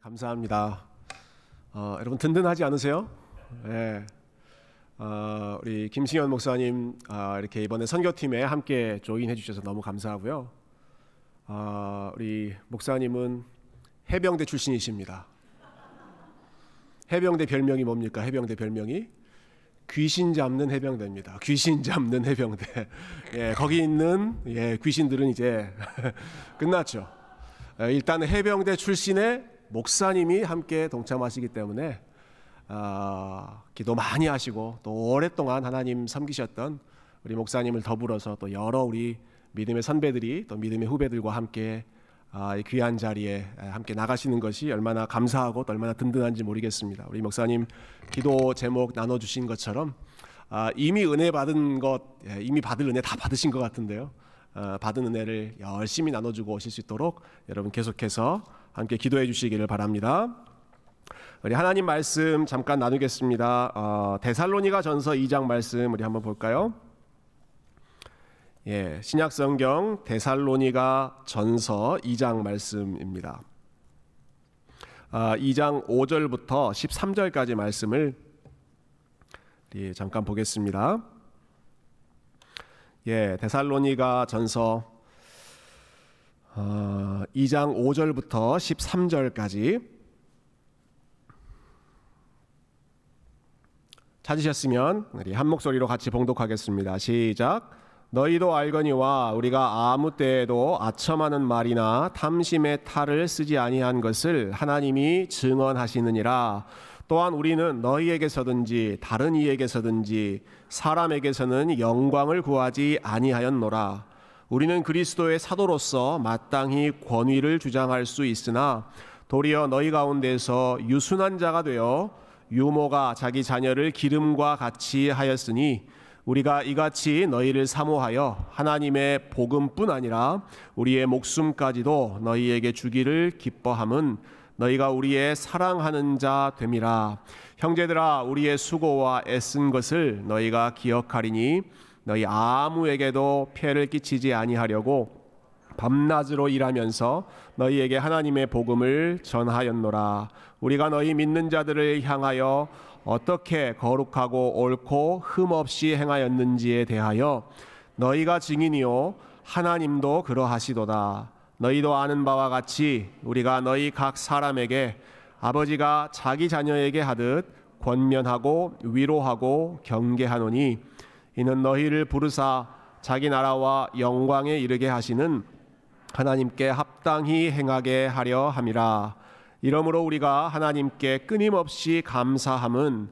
감사합니다. 어, 여러분 든든하지 않으세요? 네. 어, 우리 김승현 목사님 어, 이렇게 이번에 선교팀에 함께 조인해 주셔서 너무 감사하고요. 어, 우리 목사님은 해병대 출신이십니다. 해병대 별명이 뭡니까? 해병대 별명이 귀신 잡는 해병대입니다. 귀신 잡는 해병대. 예, 거기 있는 예, 귀신들은 이제 끝났죠. 예, 일단 해병대 출신의 목사님이 함께 동참하시기 때문에 아, 기도 많이 하시고 또 오랫동안 하나님 섬기셨던 우리 목사님을 더불어서 또 여러 우리 믿음의 선배들이 또 믿음의 후배들과 함께 아, 이 귀한 자리에 함께 나가시는 것이 얼마나 감사하고 또 얼마나 든든한지 모르겠습니다. 우리 목사님 기도 제목 나눠주신 것처럼 아, 이미 은혜 받은 것, 예, 이미 받을 은혜 다 받으신 것 같은데요. 아, 받은 은혜를 열심히 나눠주고 오실 수 있도록 여러분 계속해서 함께 기도해 주시기를 바랍니다. 우리 하나님 말씀 잠깐 나누겠습니다. 어, 데살로니가 전서 2장 말씀 우리 한번 볼까요? 예, 신약 성경 데살로니가 전서 2장 말씀입니다. 아, 2장 5절부터 13절까지 말씀을 예, 잠깐 보겠습니다. 예, 데살로니가 전서 어, 2장 5절부터 13절까지 찾으셨으면 우리 한 목소리로 같이 봉독하겠습니다. 시작. 너희도 알거니와 우리가 아무 때에도 아첨하는 말이나 탐심의 탈을 쓰지 아니한 것을 하나님이 증언하시느니라. 또한 우리는 너희에게서든지 다른 이에게서든지 사람에게서는 영광을 구하지 아니하였노라. 우리는 그리스도의 사도로서 마땅히 권위를 주장할 수 있으나 도리어 너희 가운데서 유순한 자가 되어 유모가 자기 자녀를 기름과 같이 하였으니 우리가 이같이 너희를 사모하여 하나님의 복음뿐 아니라 우리의 목숨까지도 너희에게 주기를 기뻐함은 너희가 우리의 사랑하는 자 됨이라. 형제들아 우리의 수고와 애쓴 것을 너희가 기억하리니 너희 아무에게도 폐를 끼치지 아니하려고 밤낮으로 일하면서 너희에게 하나님의 복음을 전하였노라. 우리가 너희 믿는 자들을 향하여 어떻게 거룩하고 옳고 흠 없이 행하였는지에 대하여 너희가 증인이요 하나님도 그러하시도다. 너희도 아는 바와 같이 우리가 너희 각 사람에게 아버지가 자기 자녀에게 하듯 권면하고 위로하고 경계하노니 이는 너희를 부르사 자기 나라와 영광에 이르게 하시는 하나님께 합당히 행하게 하려 함이라 이러므로 우리가 하나님께 끊임없이 감사함은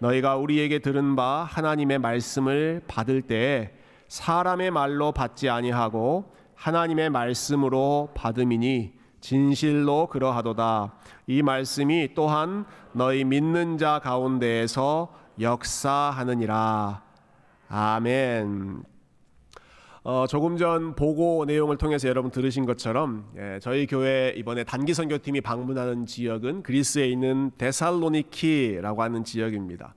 너희가 우리에게 들은 바 하나님의 말씀을 받을 때 사람의 말로 받지 아니하고 하나님의 말씀으로 받음이니 진실로 그러하도다. 이 말씀이 또한 너희 믿는 자 가운데에서 역사하느니라. 아멘. 어, 조금 전 보고 내용을 통해서 여러분 들으신 것처럼 예, 저희 교회 이번에 단기 선교팀이 방문하는 지역은 그리스에 있는 데살로니키라고 하는 지역입니다.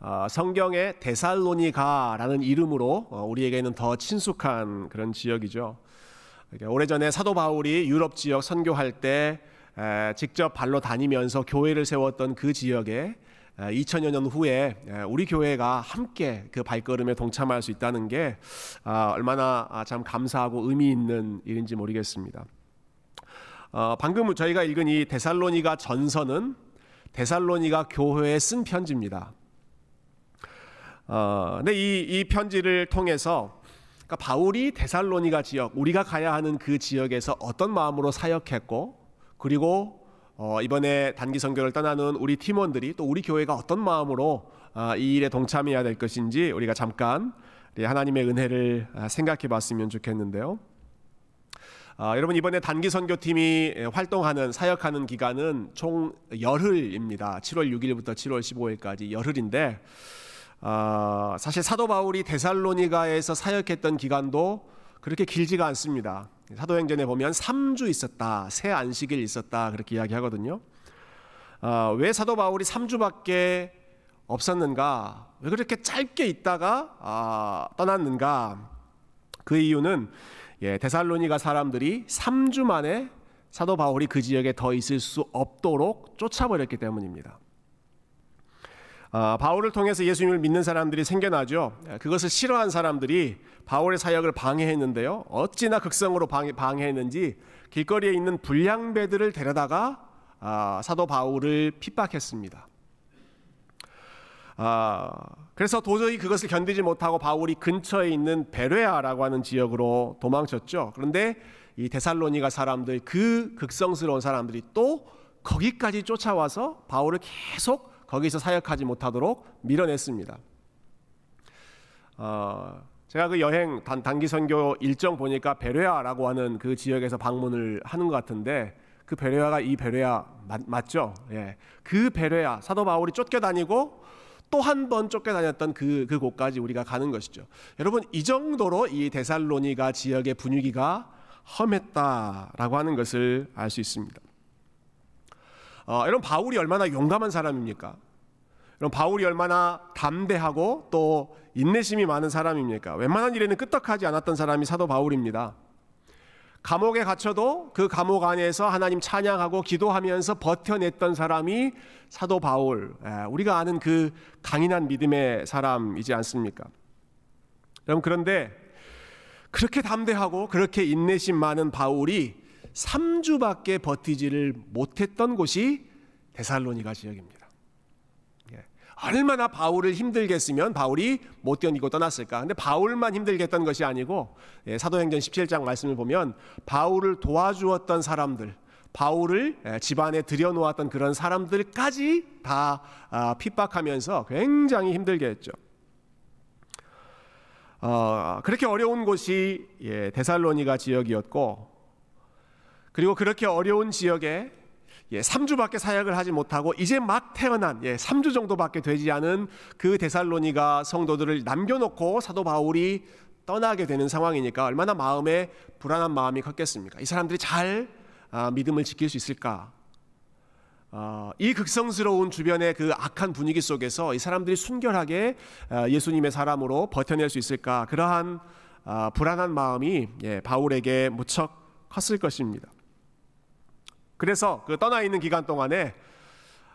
어, 성경의 데살로니가라는 이름으로 어, 우리에게는 더 친숙한 그런 지역이죠. 오래전에 사도 바울이 유럽 지역 선교할 때 에, 직접 발로 다니면서 교회를 세웠던 그 지역에 2000여 년 후에 우리 교회가 함께 그 발걸음에 동참할 수 있다는 게 아, 얼마나 아, 참 감사하고 의미 있는 일인지 모르겠습니다. 어, 방금 저희가 읽은 이 데살로니가 전서는 데살로니가 교회에 쓴 편지입니다. 어, 근데 이, 이 편지를 통해서 그러니까 바울이 데살로니가 지역, 우리가 가야 하는 그 지역에서 어떤 마음으로 사역했고, 그리고 어, 이번에 단기 선교를 떠나는 우리 팀원들이 또 우리 교회가 어떤 마음으로 아, 이 일에 동참해야 될 것인지 우리가 잠깐 하나님의 은혜를 아, 생각해 봤으면 좋겠는데요. 아, 여러분 이번에 단기 선교팀이 활동하는 사역하는 기간은 총 열흘입니다. 7월 6일부터 7월 15일까지 열흘인데 아, 사실 사도 바울이 데살로니가에서 사역했던 기간도 그렇게 길지가 않습니다. 사도행전에 보면 3주 있었다, 새 안식일 있었다 그렇게 이야기하거든요. 어, 왜 사도 바울이 3주밖에 없었는가? 왜 그렇게 짧게 있다가 아, 떠났는가? 그 이유는 예, 데살로니가 사람들이 3주 만에 사도 바울이 그 지역에 더 있을 수 없도록 쫓아버렸기 때문입니다. 아, 바울을 통해서 예수님을 믿는 사람들이 생겨나죠. 그것을 싫어한 사람들이 바울의 사역을 방해했는데요. 어찌나 극성으로 방해, 방해했는지 길거리에 있는 불량배들을 데려다가 아, 사도 바울을 핍박했습니다. 아, 그래서 도저히 그것을 견디지 못하고 바울이 근처에 있는 베레아라고 하는 지역으로 도망쳤죠. 그런데 이 데살로니가 사람들 그 극성스러운 사람들이 또 거기까지 쫓아와서 바울을 계속 거기서 사역하지 못하도록 밀어냈습니다. 어, 제가 그 여행 단, 단기 선교 일정 보니까 베레아라고 하는 그 지역에서 방문을 하는 것 같은데 그 베레아가 이 베레아 맞, 맞죠? 예. 그 베레아 사도 바울이 쫓겨다니고 또 한 번 쫓겨다녔던 그, 그 곳까지 우리가 가는 것이죠. 여러분 이 정도로 이 데살로니가 지역의 분위기가 험했다라고 하는 것을 알 수 있습니다. 어, 여러분 바울이 얼마나 용감한 사람입니까? 여러분 바울이 얼마나 담대하고 또 인내심이 많은 사람입니까? 웬만한 일에는 끄떡하지 않았던 사람이 사도 바울입니다. 감옥에 갇혀도 그 감옥 안에서 하나님 찬양하고 기도하면서 버텨냈던 사람이 사도 바울. 예, 우리가 아는 그 강인한 믿음의 사람이지 않습니까? 여러분 그런데 그렇게 담대하고 그렇게 인내심 많은 바울이 3주밖에 버티지를 못했던 곳이 데살로니가 지역입니다. 얼마나 바울을 힘들게 했으면 바울이 못 견디고 떠났을까. 근데 바울만 힘들게 했던 것이 아니고 예, 사도행전 17장 말씀을 보면 바울을 도와주었던 사람들, 바울을 예, 집안에 들여놓았던 그런 사람들까지 다 아, 핍박하면서 굉장히 힘들게 했죠. 어, 그렇게 어려운 곳이 예, 데살로니가 지역이었고 그리고 그렇게 어려운 지역에 예, 3주밖에 사역을 하지 못하고 이제 막 태어난 예, 3주 정도밖에 되지 않은 그 데살로니가 성도들을 남겨놓고 사도 바울이 떠나게 되는 상황이니까 얼마나 마음에 불안한 마음이 컸겠습니까? 이 사람들이 잘 아, 믿음을 지킬 수 있을까? 어, 이 극성스러운 주변의 그 악한 분위기 속에서 이 사람들이 순결하게 아, 예수님의 사람으로 버텨낼 수 있을까? 그러한 아, 불안한 마음이 예, 바울에게 무척 컸을 것입니다. 그래서 그 떠나 있는 기간 동안에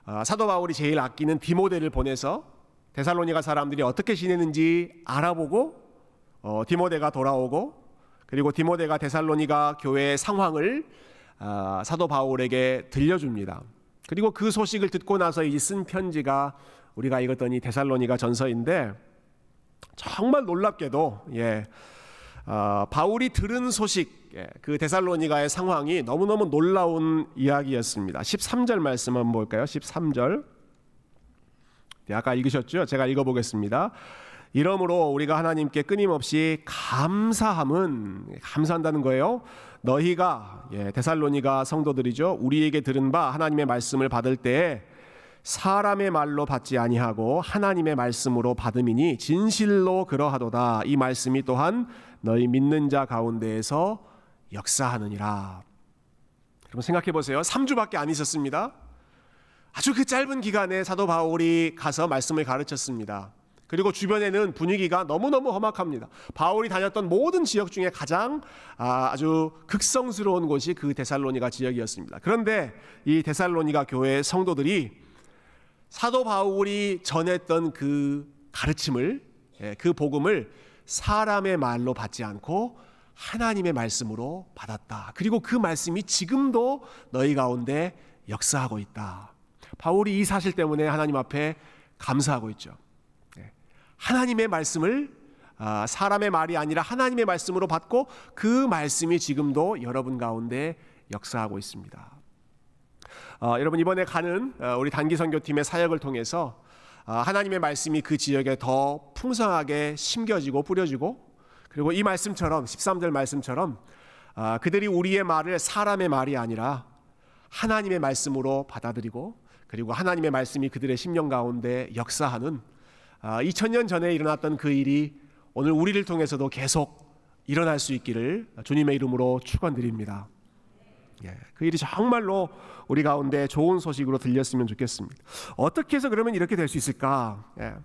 아, 사도 바울이 제일 아끼는 디모데를 보내서 데살로니가 사람들이 어떻게 지내는지 알아보고 어, 디모데가 돌아오고 그리고 디모데가 데살로니가 교회의 상황을 아, 사도 바울에게 들려줍니다. 그리고 그 소식을 듣고 나서 이 쓴 편지가 우리가 읽었더니 데살로니가 전서인데 정말 놀랍게도 예, 어, 바울이 들은 소식 예, 그 데살로니가의 상황이 너무너무 놀라운 이야기였습니다. 13절 말씀 한번 볼까요? 13절. 네, 아까 읽으셨죠? 제가 읽어보겠습니다. 이러므로 우리가 하나님께 끊임없이 감사함은 감사한다는 거예요. 너희가 예, 데살로니가 성도들이죠. 우리에게 들은 바 하나님의 말씀을 받을 때 사람의 말로 받지 아니하고 하나님의 말씀으로 받음이니 진실로 그러하도다. 이 말씀이 또한 너희 믿는 자 가운데에서 역사하느니라. 여러분 생각해 보세요. 3주밖에 안 있었습니다. 아주 그 짧은 기간에 사도 바울이 가서 말씀을 가르쳤습니다. 그리고 주변에는 분위기가 너무너무 험악합니다. 바울이 다녔던 모든 지역 중에 가장 아, 아주 극성스러운 곳이 그 데살로니가 지역이었습니다. 그런데 이 데살로니가 교회 성도들이 사도 바울이 전했던 그 가르침을 예, 그 복음을 사람의 말로 받지 않고 하나님의 말씀으로 받았다. 그리고 그 말씀이 지금도 너희 가운데 역사하고 있다. 바울이 이 사실 때문에 하나님 앞에 감사하고 있죠. 네. 하나님의 말씀을 아, 사람의 말이 아니라 하나님의 말씀으로 받고 그 말씀이 지금도 여러분 가운데 역사하고 있습니다. 어, 여러분 이번에 가는 어, 우리 단기 선교팀의 사역을 통해서 어, 하나님의 말씀이 그 지역에 더 풍성하게 심겨지고 뿌려지고 그리고 이 말씀처럼 13절 말씀처럼 아, 그들이 우리의 말을 사람의 말이 아니라 하나님의 말씀으로 받아들이고 그리고 하나님의 말씀이 그들의 심령 가운데 역사하는 아, 2000년 전에 일어났던 그 일이 오늘 우리를 통해서도 계속 일어날 수 있기를 주님의 이름으로 축원드립니다. 예, 그 일이 정말로 우리 가운데 좋은 소식으로 들렸으면 좋겠습니다. 어떻게 해서 그러면 이렇게 될 수 있을까? 예.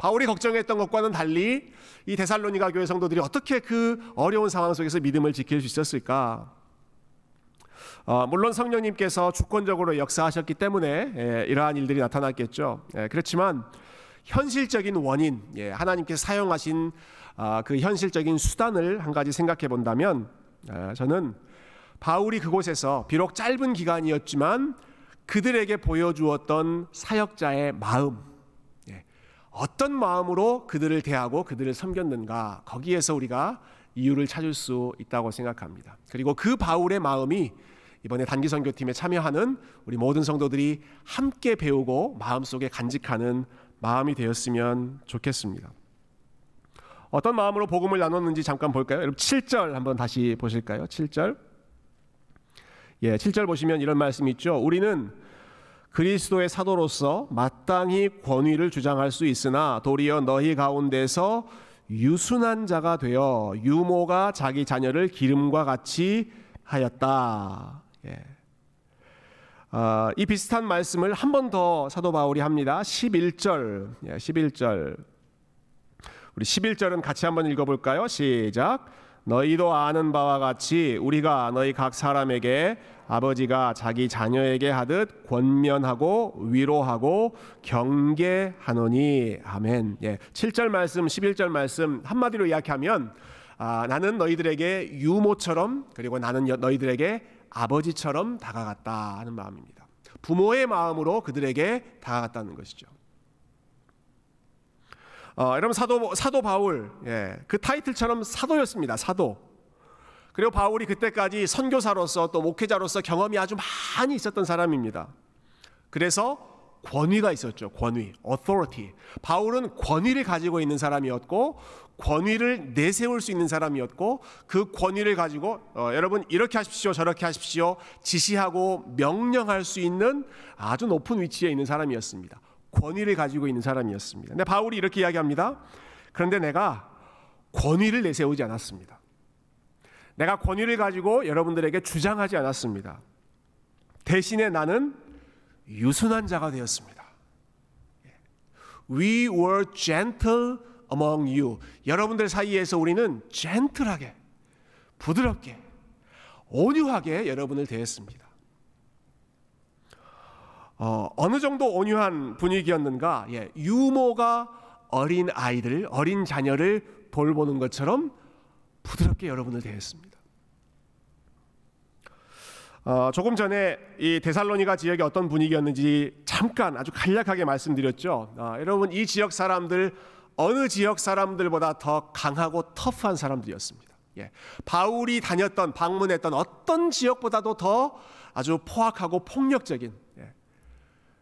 바울이 걱정했던 것과는 달리 이 데살로니가 교회 성도들이 어떻게 그 어려운 상황 속에서 믿음을 지킬 수 있었을까? 어, 물론 성령님께서 주권적으로 역사하셨기 때문에 예, 이러한 일들이 나타났겠죠. 예, 그렇지만 현실적인 원인, 예, 하나님께서 사용하신 아, 그 현실적인 수단을 한 가지 생각해 본다면 아, 저는 바울이 그곳에서 비록 짧은 기간이었지만 그들에게 보여주었던 사역자의 마음, 예, 어떤 마음으로 그들을 대하고 그들을 섬겼는가 거기에서 우리가 이유를 찾을 수 있다고 생각합니다. 그리고 그 바울의 마음이 이번에 단기 선교팀에 참여하는 우리 모든 성도들이 함께 배우고 마음속에 간직하는 마음이 되었으면 좋겠습니다. 어떤 마음으로 복음을 나눴는지 잠깐 볼까요? 여러분 7절 한번 다시 보실까요? 7절. 예, 7절 보시면 이런 말씀이 있죠. 우리는 그리스도의 사도로서 마땅히 권위를 주장할 수 있으나 도리어 너희 가운데서 유순한 자가 되어 유모가 자기 자녀를 기름과 같이 하였다. 예. 어, 이 비슷한 말씀을 한 번 더 사도 바울이 합니다. 11절. 예, 11절. 우리 11절은 같이 한번 읽어 볼까요? 시작. 너희도 아는 바와 같이 우리가 너희 각 사람에게 아버지가 자기 자녀에게 하듯 권면하고 위로하고 경계하노니 아멘. 예. 7절 말씀, 11절 말씀 한마디로 이야기하면 아, 나는 너희들에게 유모처럼 그리고 나는 너희들에게 아버지처럼 다가갔다 하는 마음입니다. 부모의 마음으로 그들에게 다가갔다는 것이죠. 어, 여러분 사도 사도 바울 예, 그 타이틀처럼 사도였습니다. 사도. 그리고 바울이 그때까지 선교사로서 또 목회자로서 경험이 아주 많이 있었던 사람입니다. 그래서 권위가 있었죠. 권위, authority. 바울은 권위를 가지고 있는 사람이었고 권위를 내세울 수 있는 사람이었고 그 권위를 가지고 어, 여러분 이렇게 하십시오, 저렇게 하십시오 지시하고 명령할 수 있는 아주 높은 위치에 있는 사람이었습니다. 권위를 가지고 있는 사람이었습니다. 근데 바울이 이렇게 이야기합니다. 그런데 내가 권위를 내세우지 않았습니다. 내가 권위를 가지고 여러분들에게 주장하지 않았습니다. 대신에 나는 유순한 자가 되었습니다. We were gentle among you. 여러분들 사이에서 우리는 젠틀하게, 부드럽게, 온유하게 여러분을 대했습니다. 어, 어느 정도 온유한 분위기였는가? 예, 유모가 어린 아이들, 어린 자녀를 돌보는 것처럼 부드럽게 여러분을 대했습니다. 어, 조금 전에 이 데살로니가 지역이 어떤 분위기였는지 잠깐 아주 간략하게 말씀드렸죠. 어, 여러분 이 지역 사람들 어느 지역 사람들보다 더 강하고 터프한 사람들이었습니다. 예, 바울이 다녔던 방문했던 어떤 지역보다도 더 아주 포악하고 폭력적인 예,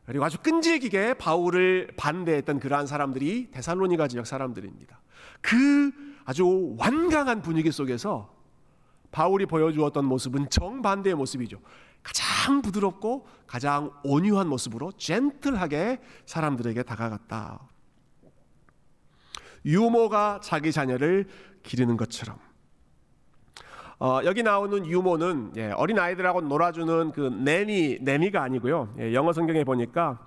그리고 아주 끈질기게 바울을 반대했던 그러한 사람들이 데살로니가 지역 사람들입니다. 그 아주 완강한 분위기 속에서 바울이 보여주었던 모습은 정반대의 모습이죠. 가장 부드럽고 가장 온유한 모습으로 젠틀하게 사람들에게 다가갔다. 유모가 자기 자녀를 기르는 것처럼. 어, 여기 나오는 유모는 예, 어린 아이들하고 놀아주는 그 내니 내니가 아니고요. 예, 영어 성경에 보니까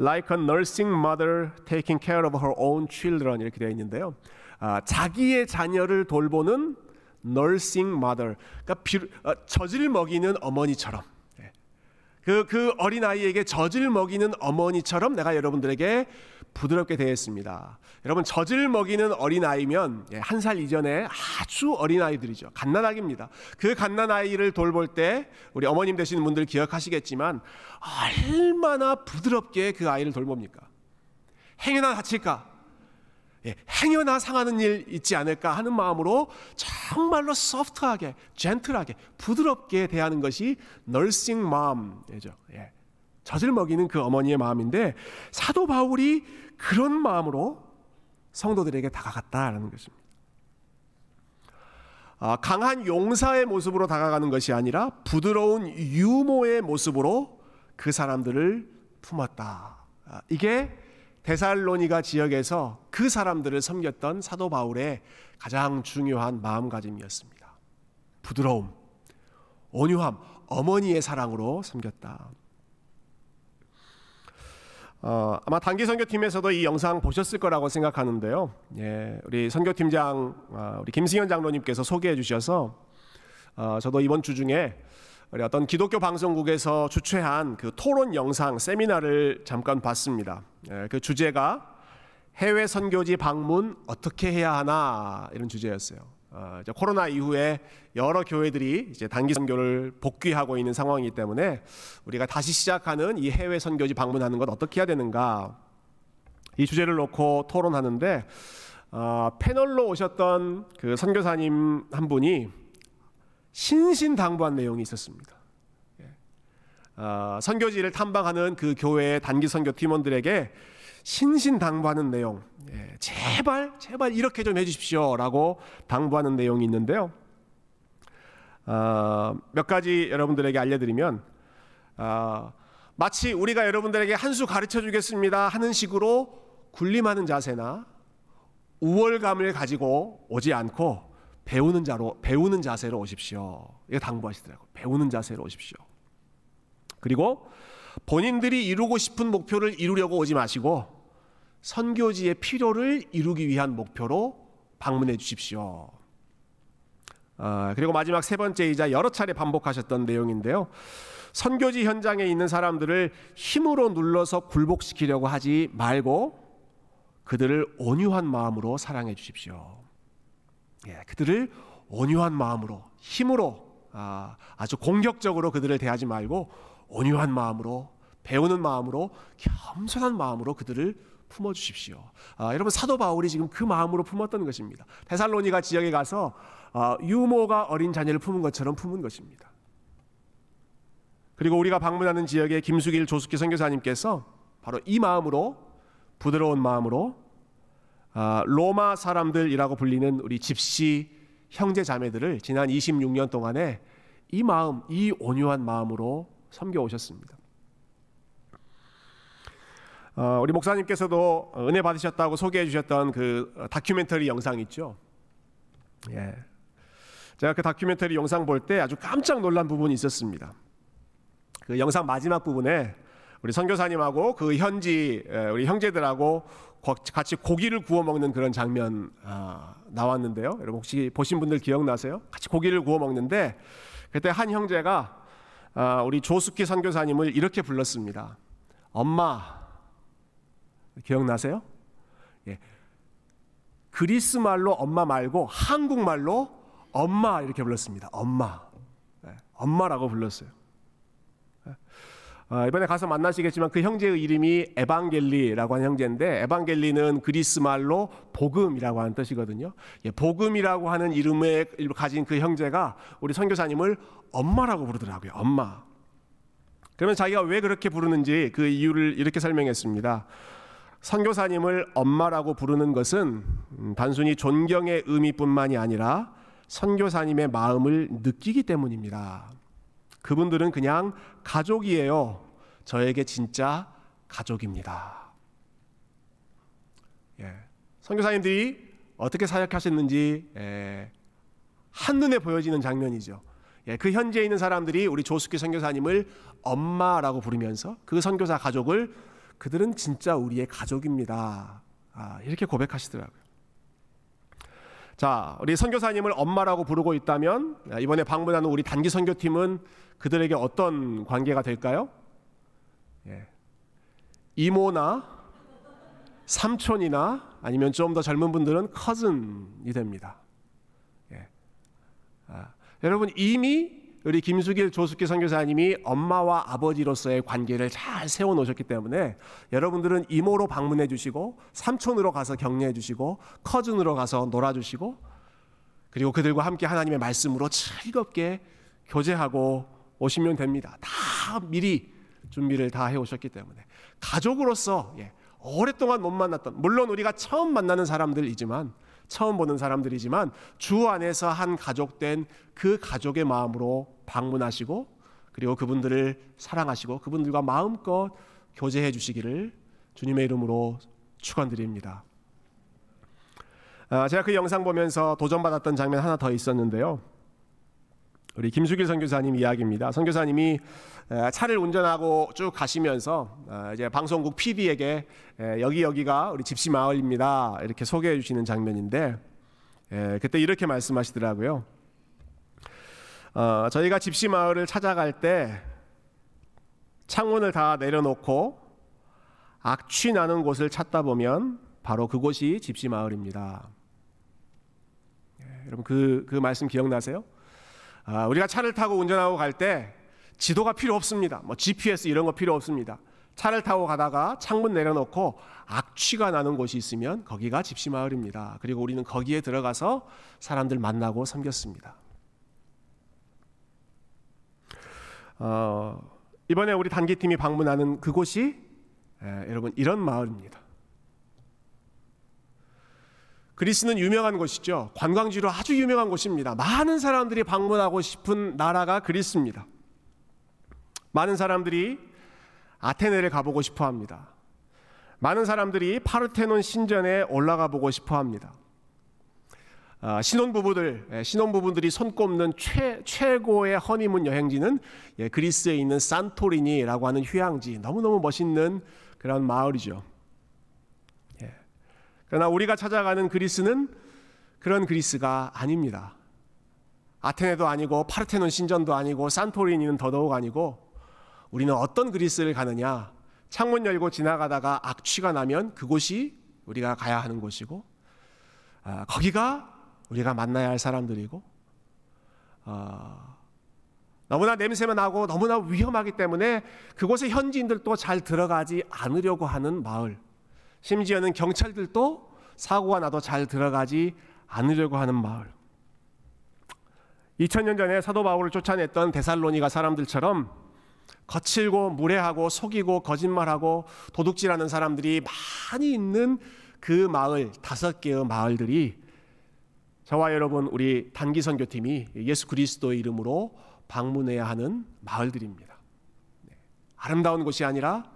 like a nursing mother taking care of her own children 이렇게 되어 있는데요. 아, 자기의 자녀를 돌보는 nursing mother, 그러니까 비, 어, 젖을 먹이는 어머니처럼 그, 그 어린아이에게 젖을 먹이는 어머니처럼 내가 여러분들에게 부드럽게 대했습니다. 여러분, 젖을 먹이는 어린아이면 예, 한살 이전에 아주 어린아이들이죠. 갓난아기입니다. 그 갓난아이를 돌볼 때 우리 어머님 되시는 분들 기억하시겠지만 얼마나 부드럽게 그 아이를 돌봅니까? 행여나 다칠까? 예, 행여나 상하는 일 있지 않을까 하는 마음으로 정말로 소프트하게, 젠틀하게, 부드럽게 대하는 것이 널싱 마음이죠. 예. 젖을 먹이는 그 어머니의 마음인데 사도 바울이 그런 마음으로 성도들에게 다가갔다라는 것입니다. 아, 강한 용사의 모습으로 다가가는 것이 아니라 부드러운 유모의 모습으로 그 사람들을 품었다. 아, 이게 데살로니가 지역에서 그 사람들을 섬겼던 사도 바울의 가장 중요한 마음가짐이었습니다. 부드러움, 온유함, 어머니의 사랑으로 섬겼다. 어, 아마 단기 선교팀에서도 이 영상 보셨을 거라고 생각하는데요. 예, 우리 선교팀장 어, 우리 김승현 장로님께서 소개해 주셔서 어, 저도 이번 주 중에 우리 어떤 기독교 방송국에서 주최한 그 토론 영상 세미나를 잠깐 봤습니다. 예, 그 주제가 해외 선교지 방문 어떻게 해야 하나 이런 주제였어요. 어, 이제 코로나 이후에 여러 교회들이 이제 단기 선교를 복귀하고 있는 상황이기 때문에 우리가 다시 시작하는 이 해외 선교지 방문하는 것 어떻게 해야 되는가 이 주제를 놓고 토론하는데 어, 패널로 오셨던 그 선교사님 한 분이 신신당부한 내용이 있었습니다. 예. 어, 선교지를 탐방하는 그 교회의 단기 선교 팀원들에게 신신당부하는 내용, 예, 제발 제발 이렇게 좀 해주십시오라고 당부하는 내용이 있는데요. 어, 몇 가지 여러분들에게 알려드리면 어, 마치 우리가 여러분들에게 한 수 가르쳐 주겠습니다 하는 식으로 군림하는 자세나 우월감을 가지고 오지 않고 배우는 자로 배우는 자세로 오십시오. 이거 당부하시더라고. 배우는 자세로 오십시오. 그리고 본인들이 이루고 싶은 목표를 이루려고 오지 마시고 선교지의 필요를 이루기 위한 목표로 방문해 주십시오. 아, 그리고 마지막 세 번째이자 여러 차례 반복하셨던 내용인데요. 선교지 현장에 있는 사람들을 힘으로 눌러서 굴복시키려고 하지 말고 그들을 온유한 마음으로 사랑해 주십시오. 예, 그들을 온유한 마음으로 힘으로 아, 아주 공격적으로 그들을 대하지 말고 온유한 마음으로 배우는 마음으로 겸손한 마음으로 그들을 품어 주십시오. 아, 여러분 사도 바울이 지금 그 마음으로 품었던 것입니다. 데살로니가 지역에 가서 아, 유모가 어린 자녀를 품은 것처럼 품은 것입니다. 그리고 우리가 방문하는 지역의 김수길 조숙기 선교사님께서 바로 이 마음으로 부드러운 마음으로 아, 로마 사람들이라고 불리는 우리 집시 형제 자매들을 지난 26년 동안에 이 마음, 이 온유한 마음으로 섬겨 오셨습니다. 어, 우리 목사님께서도 은혜 받으셨다고 소개해 주셨던 그 다큐멘터리 영상 있죠. 예. 제가 그 다큐멘터리 영상 볼 때 아주 깜짝 놀란 부분이 있었습니다. 그 영상 마지막 부분에 우리 선교사님하고 그 현지 우리 형제들하고 같이 고기를 구워 먹는 그런 장면 아, 나왔는데요. 여러분 혹시 보신 분들 기억나세요? 같이 고기를 구워 먹는데 그때 한 형제가 아, 우리 조숙기 선교사님을 이렇게 불렀습니다. 엄마 기억나세요? 예. 그리스 말로 엄마 말고 한국 말로 엄마 이렇게 불렀습니다. 엄마, 예. 엄마라고 불렀어요. 예. 어, 이번에 가서 만나시겠지만 그 형제의 이름이 에반겔리라고 하는 형제인데 에반겔리는 그리스 말로 복음이라고 하는 뜻이거든요. 예, 복음이라고 하는 이름을 가진 그 형제가 우리 선교사님을 엄마라고 부르더라고요. 엄마. 그러면 자기가 왜 그렇게 부르는지 그 이유를 이렇게 설명했습니다. 선교사님을 엄마라고 부르는 것은 음, 단순히 존경의 의미뿐만이 아니라 선교사님의 마음을 느끼기 때문입니다. 그분들은 그냥 가족이에요. 저에게 진짜 가족입니다. 예. 선교사님들이 어떻게 사역하셨는지 예. 한눈에 보여지는 장면이죠. 예. 그 현지에 있는 사람들이 우리 조숙기 선교사님을 엄마라고 부르면서 그 선교사 가족을 그들은 진짜 우리의 가족입니다. 아, 이렇게 고백하시더라고요. 자, 우리 선교사님을 엄마라고 부르고 있다면 이번에 방문하는 우리 단기 선교팀은 그들에게 어떤 관계가 될까요? 예. 이모나 삼촌이나 아니면 좀 더 젊은 분들은 커즌이 됩니다. 예. 아, 여러분 이미 우리 김수길 조숙기 선교사님이 엄마와 아버지로서의 관계를 잘 세워 놓으셨기 때문에 여러분들은 이모로 방문해 주시고 삼촌으로 가서 격려해 주시고 커즌으로 가서 놀아 주시고 그리고 그들과 함께 하나님의 말씀으로 즐겁게 교제하고 오시면 됩니다. 다 미리 준비를 다 해 오셨기 때문에 가족으로서 예, 오랫동안 못 만났던 물론 우리가 처음 만나는 사람들이지만 처음 보는 사람들이지만 주 안에서 한 가족 된 그 가족의 마음으로 방문하시고 그리고 그분들을 사랑하시고 그분들과 마음껏 교제해 주시기를 주님의 이름으로 축원드립니다. 아, 제가 그 영상 보면서 도전 받았던 장면 하나 더 있었는데요. 우리 김수길 선교사님 이야기입니다. 선교사님이 차를 운전하고 쭉 가시면서 아, 이제 방송국 PD에게 여기 여기가 우리 집시 마을입니다. 이렇게 소개해 주시는 장면인데 그때 이렇게 말씀하시더라고요. 어, 저희가 집시 마을을 찾아갈 때 창문을 다 내려놓고 악취 나는 곳을 찾다 보면 바로 그곳이 집시 마을입니다. 예, 여러분 그, 그 말씀 기억나세요? 아, 우리가 차를 타고 운전하고 갈 때 지도가 필요 없습니다. 뭐 GPS 이런 거 필요 없습니다. 차를 타고 가다가 창문 내려놓고 악취가 나는 곳이 있으면 거기가 집시 마을입니다. 그리고 우리는 거기에 들어가서 사람들 만나고 섬겼습니다. 어, 이번에 우리 단기팀이 방문하는 그곳이 에, 여러분 이런 마을입니다. 그리스는 유명한 곳이죠. 관광지로 아주 유명한 곳입니다. 많은 사람들이 방문하고 싶은 나라가 그리스입니다. 많은 사람들이 아테네를 가보고 싶어 합니다. 많은 사람들이 파르테논 신전에 올라가 보고 싶어 합니다. 아, 신혼부부들, 예, 신혼부부들이 손꼽는 최, 최고의 허니문 여행지는 예, 그리스에 있는 산토리니라고 하는 휴양지. 너무너무 멋있는 그런 마을이죠. 예. 그러나 우리가 찾아가는 그리스는 그런 그리스가 아닙니다. 아테네도 아니고 파르테논 신전도 아니고 산토리니는 더더욱 아니고 우리는 어떤 그리스를 가느냐? 창문 열고 지나가다가 악취가 나면 그곳이 우리가 가야 하는 곳이고 아, 거기가 우리가 만나야 할 사람들이고 아, 너무나 냄새만 나고 너무나 위험하기 때문에 그곳에 현지인들도 잘 들어가지 않으려고 하는 마을 심지어는 경찰들도 사고가 나도 잘 들어가지 않으려고 하는 마을 2000년 전에 사도 바울을 쫓아냈던 데살로니가 사람들처럼 거칠고 무례하고 속이고 거짓말하고 도둑질하는 사람들이 많이 있는 그 마을 다섯 개의 마을들이 저와 여러분 우리 단기 선교팀이 예수 그리스도의 이름으로 방문해야 하는 마을들입니다. 네. 아름다운 곳이 아니라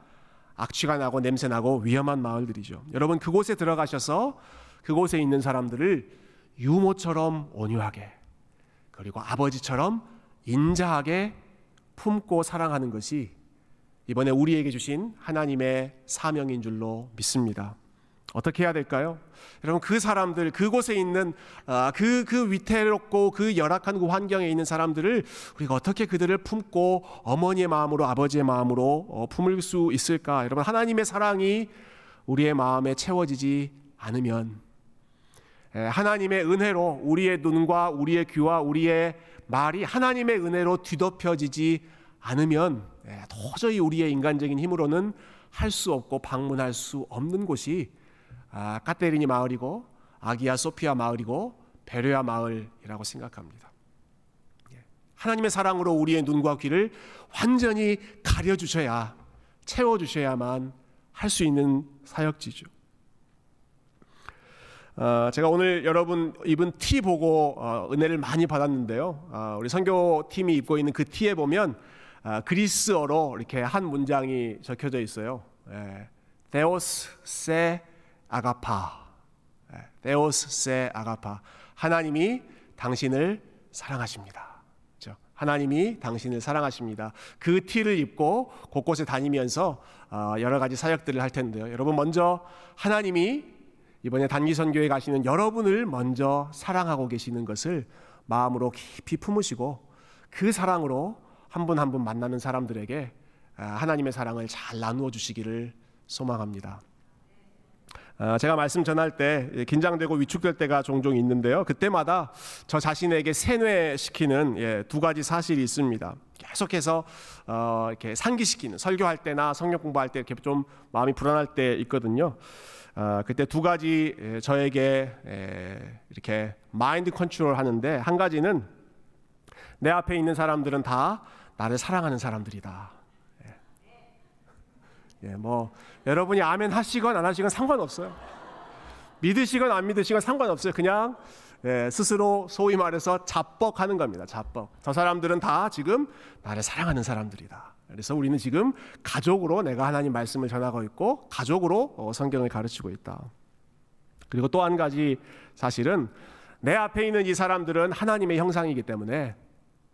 악취가 나고 냄새 나고 위험한 마을들이죠. 여러분 그곳에 들어가셔서 그곳에 있는 사람들을 유모처럼 온유하게 그리고 아버지처럼 인자하게 품고 사랑하는 것이 이번에 우리에게 주신 하나님의 사명인 줄로 믿습니다. 어떻게 해야 될까요? 여러분 그 사람들 그곳에 있는 아, 그, 그 위태롭고 그 열악한 그 환경에 있는 사람들을 우리가 어떻게 그들을 품고 어머니의 마음으로 아버지의 마음으로 어, 품을 수 있을까? 여러분 하나님의 사랑이 우리의 마음에 채워지지 않으면 하나님의 은혜로 우리의 눈과 우리의 귀와 우리의 말이 하나님의 은혜로 뒤덮여지지 않으면 도저히 우리의 인간적인 힘으로는 할 수 없고 방문할 수 없는 곳이 아, 카테리니 마을이고 아기야 소피아 마을이고 베레아 마을이라고 생각합니다. 예. 하나님의 사랑으로 우리의 눈과 귀를 완전히 가려 주셔야 채워 주셔야만 할 수 있는 사역지죠. 어, 제가 오늘 여러분 입은 티 보고 어, 은혜를 많이 받았는데요. 어, 우리 선교 팀이 입고 있는 그 티에 보면 어, 그리스어로 이렇게 한 문장이 적혀져 있어요. 예. 데오스 세 아가파. 예. 데오스 세 아가파. 하나님이 당신을 사랑하십니다. 그렇죠? 하나님이 당신을 사랑하십니다. 그 티를 입고 곳곳에 다니면서 어, 여러 가지 사역들을 할 텐데요. 여러분 먼저 하나님이 이번에 단기 선교에 가시는 여러분을 먼저 사랑하고 계시는 것을 마음으로 깊이 품으시고 그 사랑으로 한 분 한 분 만나는 사람들에게 아, 하나님의 사랑을 잘 나누어 주시기를 소망합니다. 아, 제가 말씀 전할 때 긴장되고 위축될 때가 종종 있는데요. 그때마다 저 자신에게 세뇌시키는 예, 두 가지 사실이 있습니다. 계속해서 어, 이렇게 상기시키는 설교할 때나 성경 공부할 때 이렇게 좀 마음이 불안할 때 있거든요. 어, 그때 두 가지 저에게 이렇게 마인드 컨트롤 하는데 한 가지는 내 앞에 있는 사람들은 다 나를 사랑하는 사람들이다. 예, 예뭐 여러분이 아멘 하시건 안 하시건 상관없어요. 믿으시건 안 믿으시건 상관없어요. 그냥 예, 스스로 소위 말해서 자뻑하는 겁니다. 자뻑. 저 사람들은 다 지금 나를 사랑하는 사람들이다. 그래서 우리는 지금 가족으로 내가 하나님 말씀을 전하고 있고 가족으로 어, 성경을 가르치고 있다. 그리고 또 한 가지 사실은 내 앞에 있는 이 사람들은 하나님의 형상이기 때문에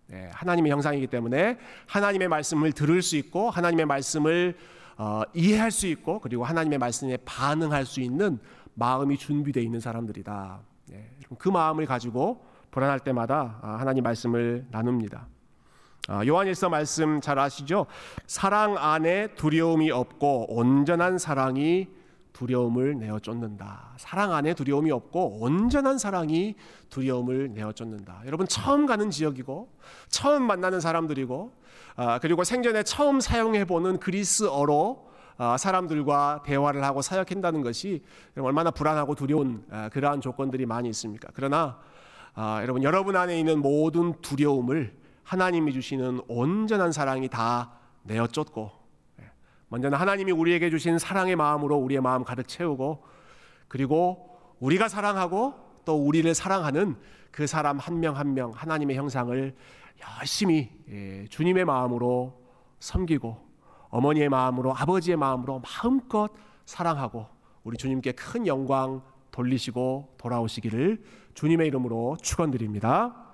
네, 하나님의 형상이기 때문에 하나님의 말씀을 들을 수 있고 하나님의 말씀을 어, 이해할 수 있고 그리고 하나님의 말씀에 반응할 수 있는 마음이 준비되어 있는 사람들이다. 네, 그 마음을 가지고 불안할 때마다 아, 하나님 말씀을 나눕니다. 아, 요한일서 말씀 잘 아시죠? 사랑 안에 두려움이 없고 온전한 사랑이 두려움을 내어 쫓는다. 사랑 안에 두려움이 없고 온전한 사랑이 두려움을 내어 쫓는다. 여러분 처음 가는 지역이고 처음 만나는 사람들이고 아, 그리고 생전에 처음 사용해 보는 그리스어로 아, 사람들과 대화를 하고 사역한다는 것이 얼마나 불안하고 두려운 아, 그러한 조건들이 많이 있습니까? 그러나 아, 여러분 여러분 안에 있는 모든 두려움을 하나님이 주시는 온전한 사랑이 다 내어 쫓고 예, 먼저는 하나님이 우리에게 주신 사랑의 마음으로 우리의 마음 가득 채우고 그리고 우리가 사랑하고 또 우리를 사랑하는 그 사람 한 명 한 명 하나님의 형상을 열심히 예, 주님의 마음으로 섬기고 어머니의 마음으로 아버지의 마음으로 마음껏 사랑하고 우리 주님께 큰 영광 돌리시고 돌아오시기를 주님의 이름으로 축원드립니다.